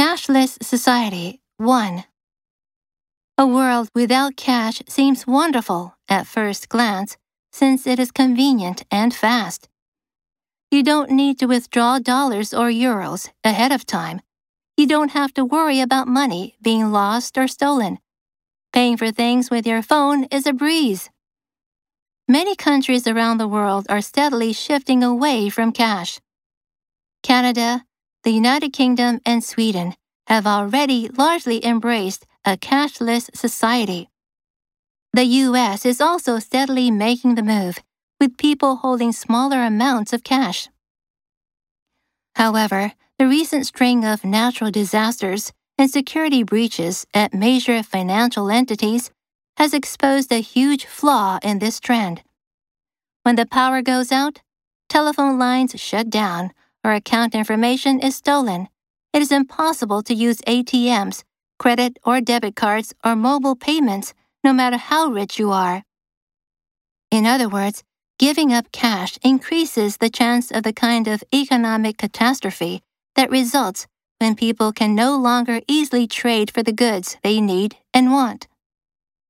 Cashless Society 1. A world without cash seems wonderful at first glance since it is convenient and fast. You don't need to withdraw dollars or euros ahead of time. You don't have to worry about money being lost or stolen. Paying for things with your phone is a breeze. Many countries around the world are steadily shifting away from cash. Canada, the United Kingdom, and Sweden have already largely embraced a cashless society. The US is also steadily making the move, with people holding smaller amounts of cash. However, the recent string of natural disasters and security breaches at major financial entities has exposed a huge flaw in this trend. When the power goes out, telephone lines shut down, or account information is stolen, it is impossible to use ATMs, credit or debit cards, or mobile payments, no matter how rich you are. In other words, giving up cash increases the chance of the kind of economic catastrophe that results when people can no longer easily trade for the goods they need and want.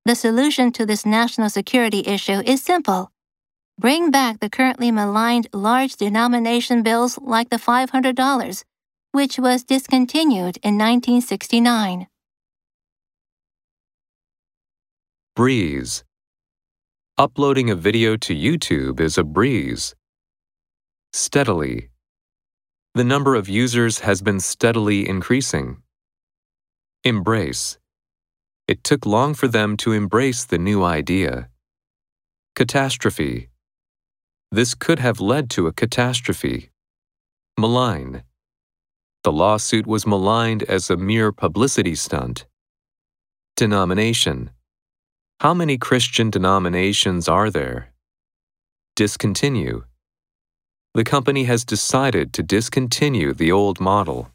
The solution to this national security issue is simple bring back the currently maligned large denomination bills like the $500, which was discontinued in 1969. Breeze. Uploading a video to YouTube is a breeze. Steadily. The number of users has been steadily increasing. Embrace. It took long for them to embrace the new idea. Catastrophe. This could have led to a catastrophe. Malign. The lawsuit was maligned as a mere publicity stunt. Denomination. How many Christian denominations are there? Discontinue. The company has decided to discontinue the old model.